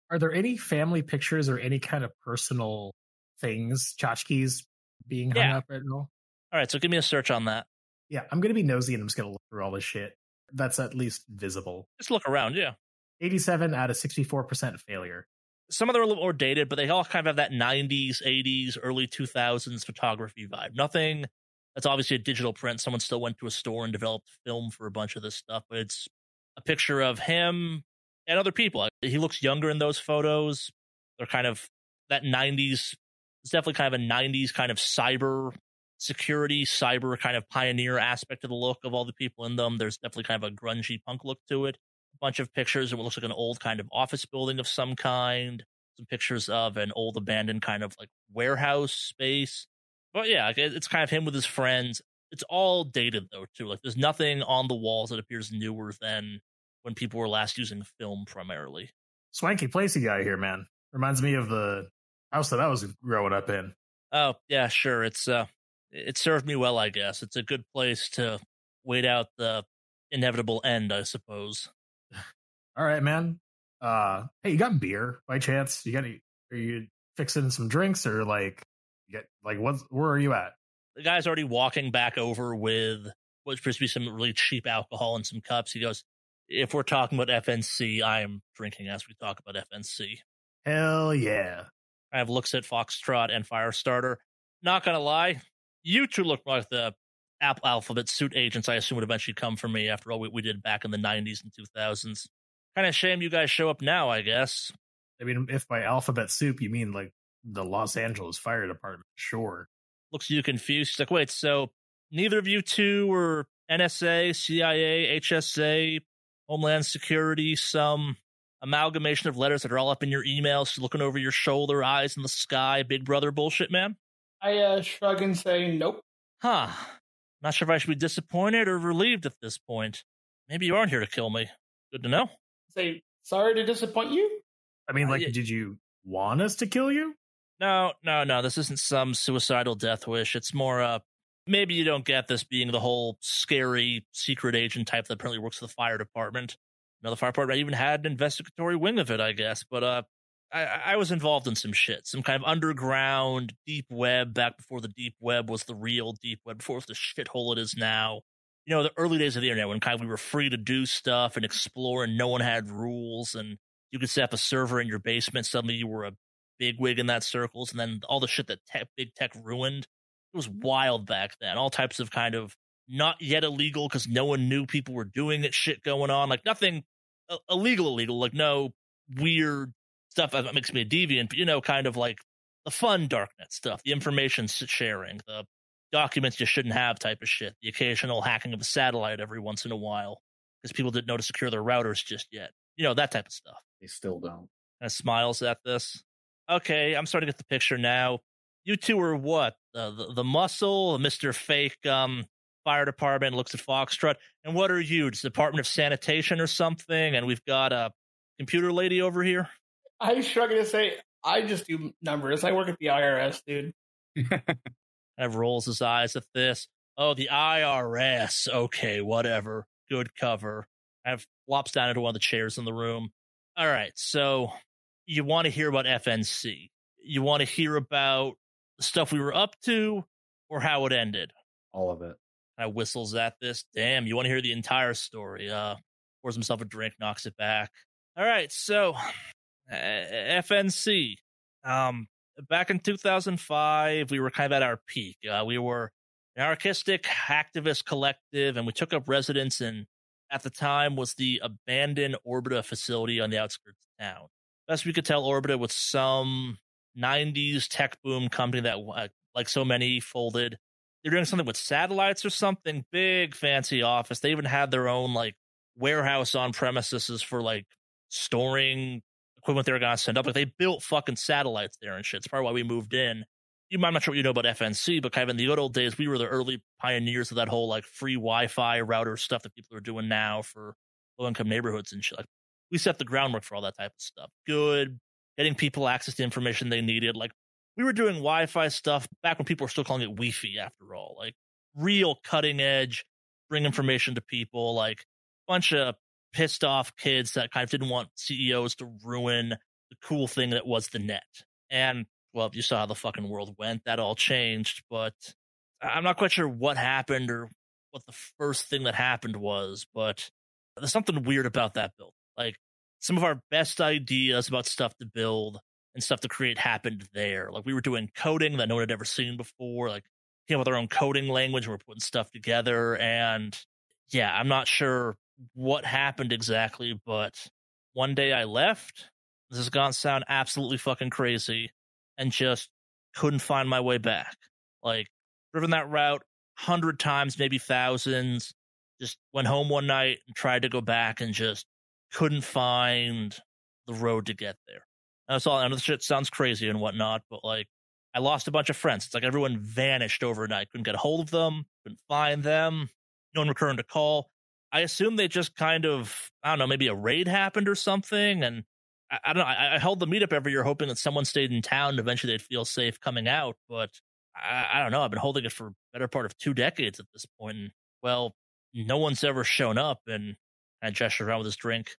Are there any family pictures or any kind of personal things, tchotchkes being hung Yeah. up at all? All right, so give me a search on that. Yeah, I'm gonna be nosy and I'm just gonna look through all this shit. That's at least visible. Just look around, yeah. 87 out of 64% failure. Some of them are a little more dated, but they all kind of have that 90s, 80s, early 2000s photography vibe. Nothing that's obviously a digital print. Someone still went to a store and developed film for a bunch of this stuff, but it's a picture of him and other people. He looks younger in those photos. They're kind of that 90s, it's definitely kind of a 90s kind of cyber security, cyber kind of pioneer aspect of the look of all the people in them. There's definitely kind of a grungy punk look to it. A bunch of pictures of what looks like an old kind of office building of some kind. Some pictures of an old abandoned kind of like warehouse space. But yeah, it's kind of him with his friends. It's all dated though too. Like there's nothing on the walls that appears newer than when people were last using film primarily. Swanky place you got here, man. Reminds me of the house that I was growing up in. Oh yeah, sure. It's uh, it served me well, I guess. It's a good place to wait out the inevitable end, I suppose. All right, man. Uh, hey, you got beer by chance? You got any? Are you fixing some drinks or like, you get like what? Where are you at? The guy's already walking back over with what appears to be some really cheap alcohol and some cups. He goes, "If we're talking about FNC, I am drinking as we talk about FNC." Hell yeah! I have looks at Foxtrot and Firestarter. Not gonna lie, you two look like the Apple Alphabet suit agents. I assume would eventually come for me after all we, we did back in the '90s and 2000s. Kind of shame you guys show up now, I guess. I mean, if by alphabet soup you mean like the Los Angeles Fire Department, sure. Looks you confused. Like, wait, so neither of you two were NSA, CIA, HSA, Homeland Security, some amalgamation of letters that are all up in your emails, looking over your shoulder, eyes in the sky, Big Brother bullshit, man? I uh, shrug and say, nope. Huh. Not sure if I should be disappointed or relieved at this point. Maybe you aren't here to kill me. Good to know. Say, sorry to disappoint you. I mean, Uh, like, yeah. did you want us to kill you? No, no, no. This isn't some suicidal death wish. It's more, uh, maybe you don't get this being the whole scary secret agent type that apparently works for the fire department. You know, the fire department even had an investigatory wing of it, I guess. But, uh, I, I was involved in some shit, some kind of underground deep web back before the deep web was the real deep web, before it was the shithole it is now. You know, the early days of the internet when kind of we were free to do stuff and explore and no one had rules and you could set up a server in your basement. Suddenly you were a bigwig in that circles, and then all the shit that tech, big tech ruined. It was wild back then. All types of kind of not yet illegal because no one knew people were doing it. Shit going on, like nothing uh, illegal, illegal. Like no weird stuff that makes me a deviant, but you know, kind of like the fun darknet stuff, the information sharing, the documents you shouldn't have type of shit. The occasional hacking of a satellite every once in a while because people didn't know to secure their routers just yet. You know, that type of stuff. They still don't. Kind of smiles at this. Okay, I'm starting to get the picture now. You two are what? Uh, the, the muscle, Mr. Fake um, Fire Department looks at Foxtrot. And what are you? Just Department of Sanitation or something? And we've got a computer lady over here. I struggle to say, I just do numbers. I work at the IRS, dude. kind of rolls his eyes at this. Oh, the IRS. Okay, whatever. Good cover. Of flops down into one of the chairs in the room. All right, so you want to hear about FNC. You want to hear about the stuff we were up to or how it ended. All of it. Kind of whistles at this. Damn, you want to hear the entire story. Uh, pours himself a drink, knocks it back. All right, so uh, FNC. Um, back in 2005, we were kind of at our peak. Uh, we were an anarchistic activist collective, and we took up residence in, at the time, was the abandoned Orbita facility on the outskirts of town. Best we could tell, Orbita was some 90s tech boom company that, uh, like so many, folded. They're doing something with satellites or something, big, fancy office. They even had their own, like, warehouse on premises for, like, storing equipment they were going to send up. Like, they built fucking satellites there and shit. It's probably why we moved in you, I'm not sure what you know about FNC, but kind of in the good old days, we were the early pioneers of that whole like free Wi-Fi router stuff that people are doing now for low income neighborhoods and shit. Like, we set the groundwork for all that type of stuff. Good, getting people access to information they needed. Like we were doing Wi-Fi stuff back when people were still calling it Wi-Fi. After all, like real cutting edge, bring information to people. Like bunch of pissed off kids that kind of didn't want CEOs to ruin the cool thing that was the net. And well, you saw how the fucking world went. That all changed, but I'm not quite sure what happened or what the first thing that happened was, but there's something weird about that build. Like some of our best ideas about stuff to build and stuff to create happened there. Like we were doing coding that no one had ever seen before. Like came up with our own coding language. We we're putting stuff together, and yeah, I'm not sure what happened exactly, but one day I left. This is gonna sound absolutely fucking crazy and just couldn't find my way back. Like driven that route hundred times, maybe thousands. Just went home one night and tried to go back and just couldn't find the road to get there. That's all. I know the shit sounds crazy and whatnot, but like I lost a bunch of friends. It's like everyone vanished overnight. Couldn't get a hold of them. Couldn't find them. No one returned a call. I assume they just kind of I don't know. Maybe a raid happened or something, and I, I don't know. I, I, held the meetup every year hoping that someone stayed in town and eventually they'd feel safe coming out. But I, I don't know. I've been holding it for better part of two decades at this point. And well, no one's ever shown up. And I gestured around with his drink.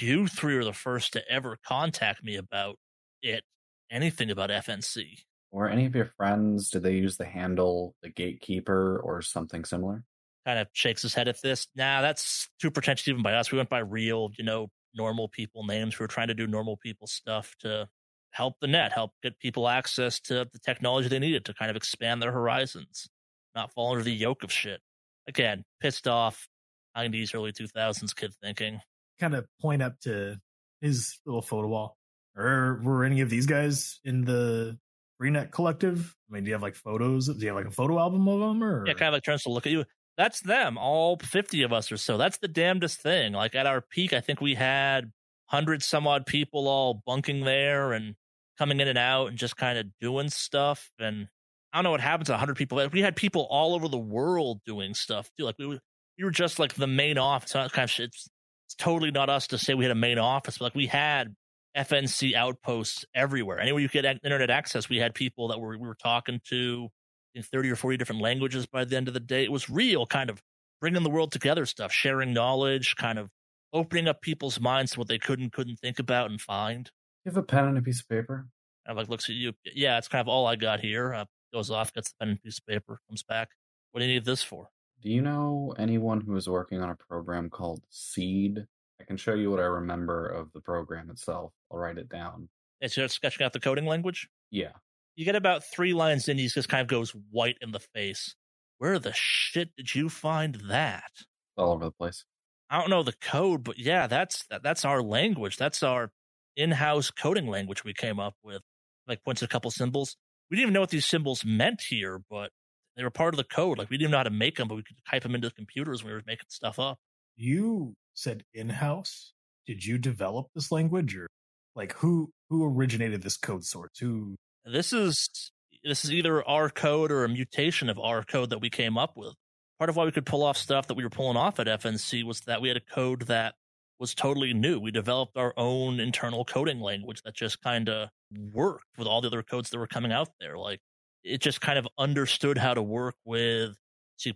You three are the first to ever contact me about it, anything about FNC. Or any of your friends, did they use the handle the gatekeeper or something similar? Kind of shakes his head at this. Nah, that's too pretentious even by us. We went by real, you know, normal people names who are trying to do normal people stuff to help the net, help get people access to the technology they needed to kind of expand their horizons, not fall under the yoke of shit. Again, pissed off 90s, early 2000s kid thinking. Kind of point up to his little photo wall. Or were any of these guys in the Freenet collective? I mean, do you have like photos? Do you have like a photo album of them? Or yeah, kind of like turns to look at you that's them, all 50 of us or so. That's the damnedest thing. Like at our peak, I think we had 100 some odd people all bunking there and coming in and out and just kind of doing stuff. And I don't know what happens to 100 people. But we had people all over the world doing stuff too. Like we were, we were just like the main office. Kind of, it's, it's totally not us to say we had a main office, but like we had FNC outposts everywhere. Anywhere you could get internet access, we had people that were we were talking to in 30 or 40 different languages by the end of the day. It was real kind of bringing the world together stuff, sharing knowledge, kind of opening up people's minds to what they couldn't couldn't think about and find. You have a pen and a piece of paper. I like looks at you. Yeah, it's kind of all I got here. Uh, goes off, gets the pen and piece of paper, comes back. What do you need this for? Do you know anyone who is working on a program called Seed? I can show you what I remember of the program itself. I'll write it down. It's just sketching out the coding language? Yeah. You get about three lines in, he just kind of goes white in the face. Where the shit did you find that? All over the place. I don't know the code, but yeah, that's that, that's our language. That's our in-house coding language we came up with. Like points a couple symbols. We didn't even know what these symbols meant here, but They were part of the code. Like we didn't know how to make them, but we could type them into the computers when we were making stuff up. You said in-house. Did you develop this language, or like who who originated this code source? Who This is this is either our code or a mutation of our code that we came up with. Part of why we could pull off stuff that we were pulling off at FNC was that we had a code that was totally new. We developed our own internal coding language that just kind of worked with all the other codes that were coming out there. Like it just kind of understood how to work with C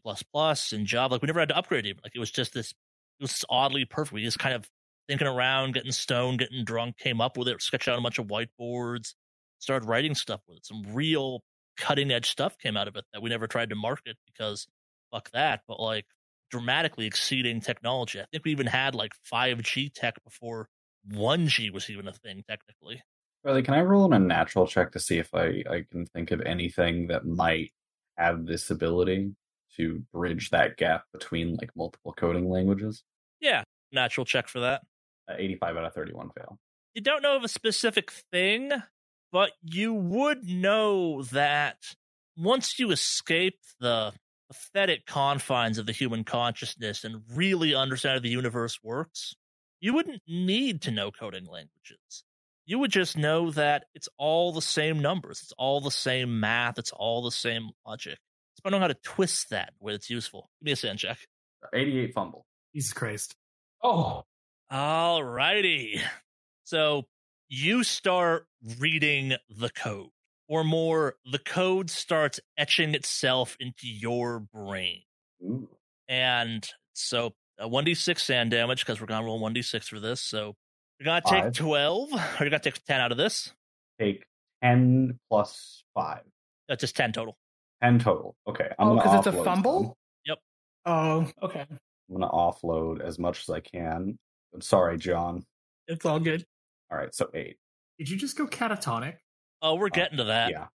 and Java. Like we never had to upgrade even. Like it was just this, it was oddly perfect. We just kind of thinking around, getting stoned, getting drunk, came up with it, sketched out a bunch of whiteboards, started writing stuff with it. Some real cutting edge stuff came out of it that we never tried to market because fuck that. But like dramatically exceeding technology. I think we even had like 5G tech before 1G was even a thing technically. Riley, can I roll in a natural check to see if I, I can think of anything that might have this ability to bridge that gap between like multiple coding languages? Yeah, natural check for that. Uh, 85 out of 31 fail. You don't know of a specific thing, but you would know that once you escape the pathetic confines of the human consciousness and really understand how the universe works, you wouldn't need to know coding languages. You would just know that it's all the same numbers, it's all the same math, it's all the same logic. It's about knowing how to twist that where it's useful. Give me a SAN check. 88 fumble. Jesus Christ. Oh, All righty. So you start reading the code, or more, the code starts etching itself into your brain. Ooh. And so uh, a 1d6 SAN damage, because we're going to roll 1d6 for this. So you're going to take Five. 12, or you're going to take 10 out of this. Take 10 plus 5. That's just 10 total. 10 total. Okay. I'm oh, gonna because it's a offload fumble. Yep. Oh, okay. I'm going to offload as much as I can. I'm sorry, John. It's all good. All right. So 8. Did you just go catatonic? Oh, we're getting to that. yeah.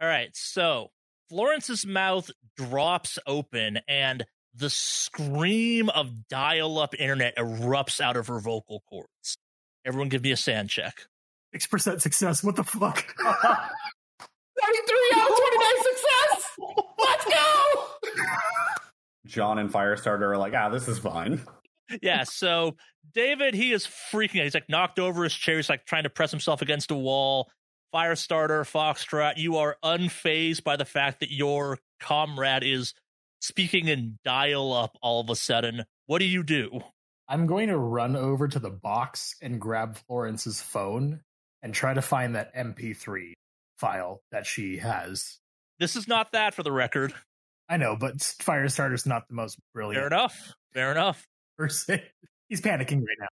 All right, so Florence's mouth drops open and the scream of dial up internet erupts out of her vocal cords. Everyone give me a SAN check. Six percent success. What the fuck? 33 out of 29 success! Let's go! John and Firestarter are like, ah, this is fine. Yeah, so David, he is freaking out. He's like knocked over his chair. He's like trying to press himself against a wall. Firestarter, Foxtrot, you are unfazed by the fact that your comrade is speaking in dial up all of a sudden. What do you do? I'm going to run over to the box and grab Florence's phone and try to find that MP3 file that she has. This is not that for the record. I know, but Firestarter's not the most brilliant Fair enough. Fair enough. Person. He's panicking right now.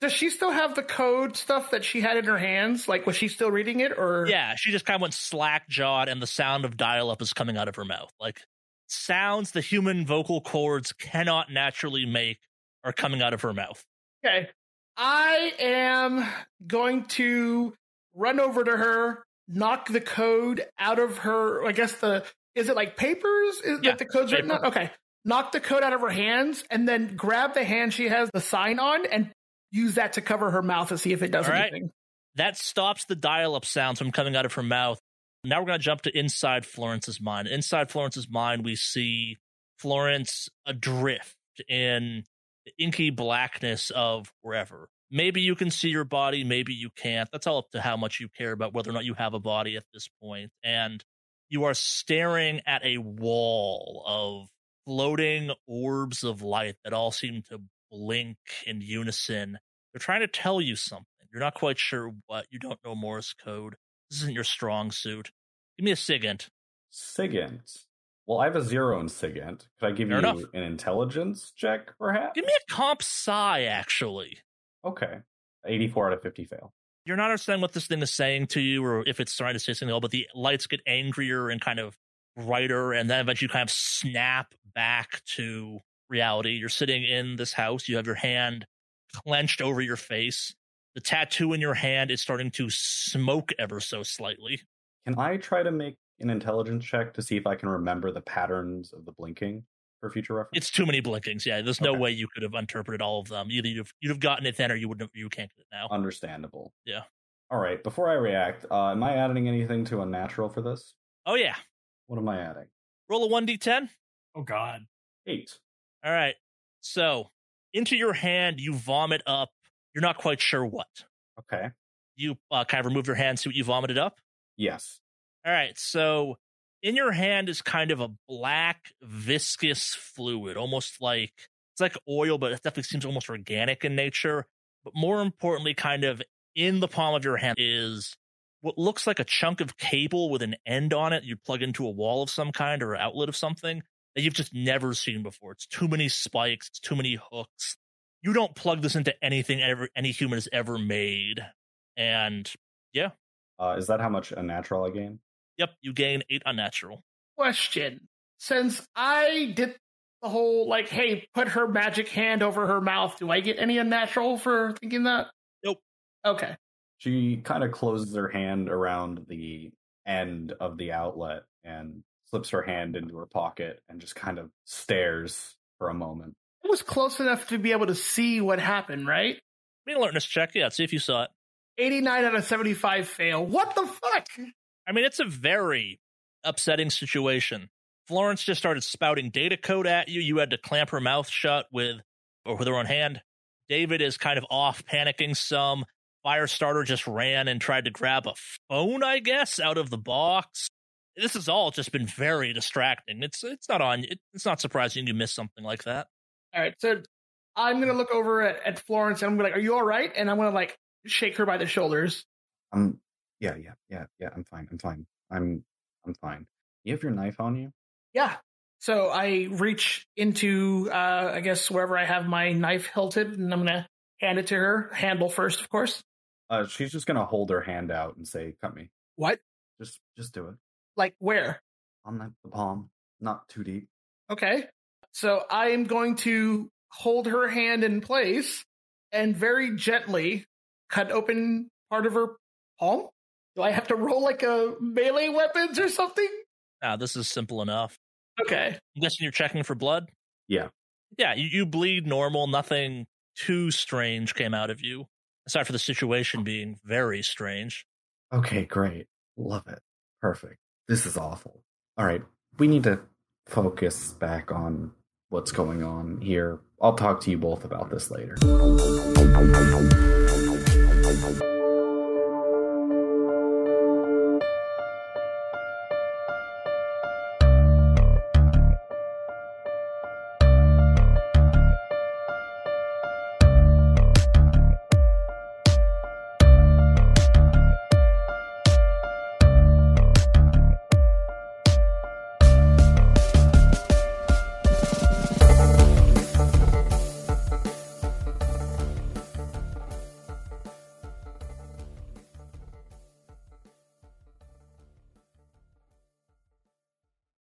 Does she still have the code stuff that she had in her hands? Like, was she still reading it, or Yeah, she just kind of went slack jawed, and the sound of dial up is coming out of her mouth. Like sounds the human vocal cords cannot naturally make are coming out of her mouth. Okay. I am going to run over to her, knock the code out of her. I guess the is it like papers? Is Yeah, that the code's written paper. on? Okay. Knock the coat out of her hands and then grab the hand she has the sign on and use that to cover her mouth to see if it does All right. anything. That stops the dial up sounds from coming out of her mouth. Now we're going to jump to inside Florence's mind. Inside Florence's mind, we see Florence adrift in the inky blackness of wherever. Maybe you can see your body, maybe you can't. That's all up to how much you care about whether or not you have a body at this point. And you are staring at a wall of floating orbs of light that all seem to blink in unison. They're trying to tell you something. You're not quite sure what. You don't know Morse code. This isn't your strong suit. Give me a SIGINT. SIGINT. Well, I have a zero in SIGINT. Could I give Fair you enough. an intelligence check, perhaps? Give me a Comp Sci, actually. Okay. 84 out of 50 fail. You're not understanding what this thing is saying to you or if it's trying to say something at all, but the lights get angrier and kind of brighter, and then eventually kind of snap back to reality. You're sitting in this house, you have your hand clenched over your face. The tattoo in your hand is starting to smoke ever so slightly. Can I try to make an intelligence check to see if I can remember the patterns of the blinking for future reference? It's too many blinkings. Yeah, there's no way you could have interpreted all of them. Either you've you'd have gotten it then, or you wouldn't. Have, You can't get it now. understandable. Yeah. All right. Before I react, uh, am I adding anything to unnatural for this? Oh yeah, What am I adding? Roll a 1d10. Oh God. Eight. All right. So into your hand, you vomit up. You're not quite sure what. Okay. You uh, kind of remove your hand, see what you vomited up. Yes. All right. So in your hand is kind of a black, viscous fluid, almost like it's like oil, but it definitely seems almost organic in nature. But more importantly, kind of in the palm of your hand is what looks like a chunk of cable with an end on it. You plug into a wall of some kind or an outlet of something that you've just never seen before. It's too many spikes, it's too many hooks. You don't plug this into anything ever any human has ever made. And yeah, Uh, is that how much a natural I gain? yep, you gain eight unnatural. Question. Since I did the whole, like, hey, put her magic hand over her mouth, do I get any unnatural for thinking that? Nope. Okay. She kind of closes her hand around the end of the outlet and slips her hand into her pocket and just kind of stares for a moment. It was close enough to be able to see what happened, right? Be an alertness check, yeah, see if you saw it. 89 out of 75 fail. What the fuck? I mean, it's a very upsetting situation. Florence just started spouting data code at you. You had to clamp her mouth shut with or with her own hand. David is kind of off, panicking some. Firestarter just ran and tried to grab a phone, I guess, out of the box. This has all just been very distracting. It's it's not on. It's not surprising you miss something like that. All right, so I'm gonna look over at, at Florence and I'm gonna like, "Are you all right?" And I'm gonna like shake her by the shoulders. Um, yeah, yeah, yeah, yeah. I'm fine. I'm fine. I'm, I'm fine. You have your knife on you. Yeah. So I reach into, uh, I guess wherever I have my knife hilted, and I'm gonna hand it to her. Handle first, of course. Uh, she's just gonna hold her hand out and say, "Cut me." What? Just, just do it Like where? on the, the palm, not too deep. Okay. So I am going to hold her hand in place and very gently cut open part of her palm. Do I have to roll like a melee weapons or something? Ah, this is simple enough. Okay. I'm guessing you're checking for blood. Yeah. Yeah, you, you bleed normal. Nothing too strange came out of you, aside for the situation being very strange. Okay, great. Love it. Perfect. This is awful. All right, we need to focus back on what's going on here. I'll talk to you both about this later.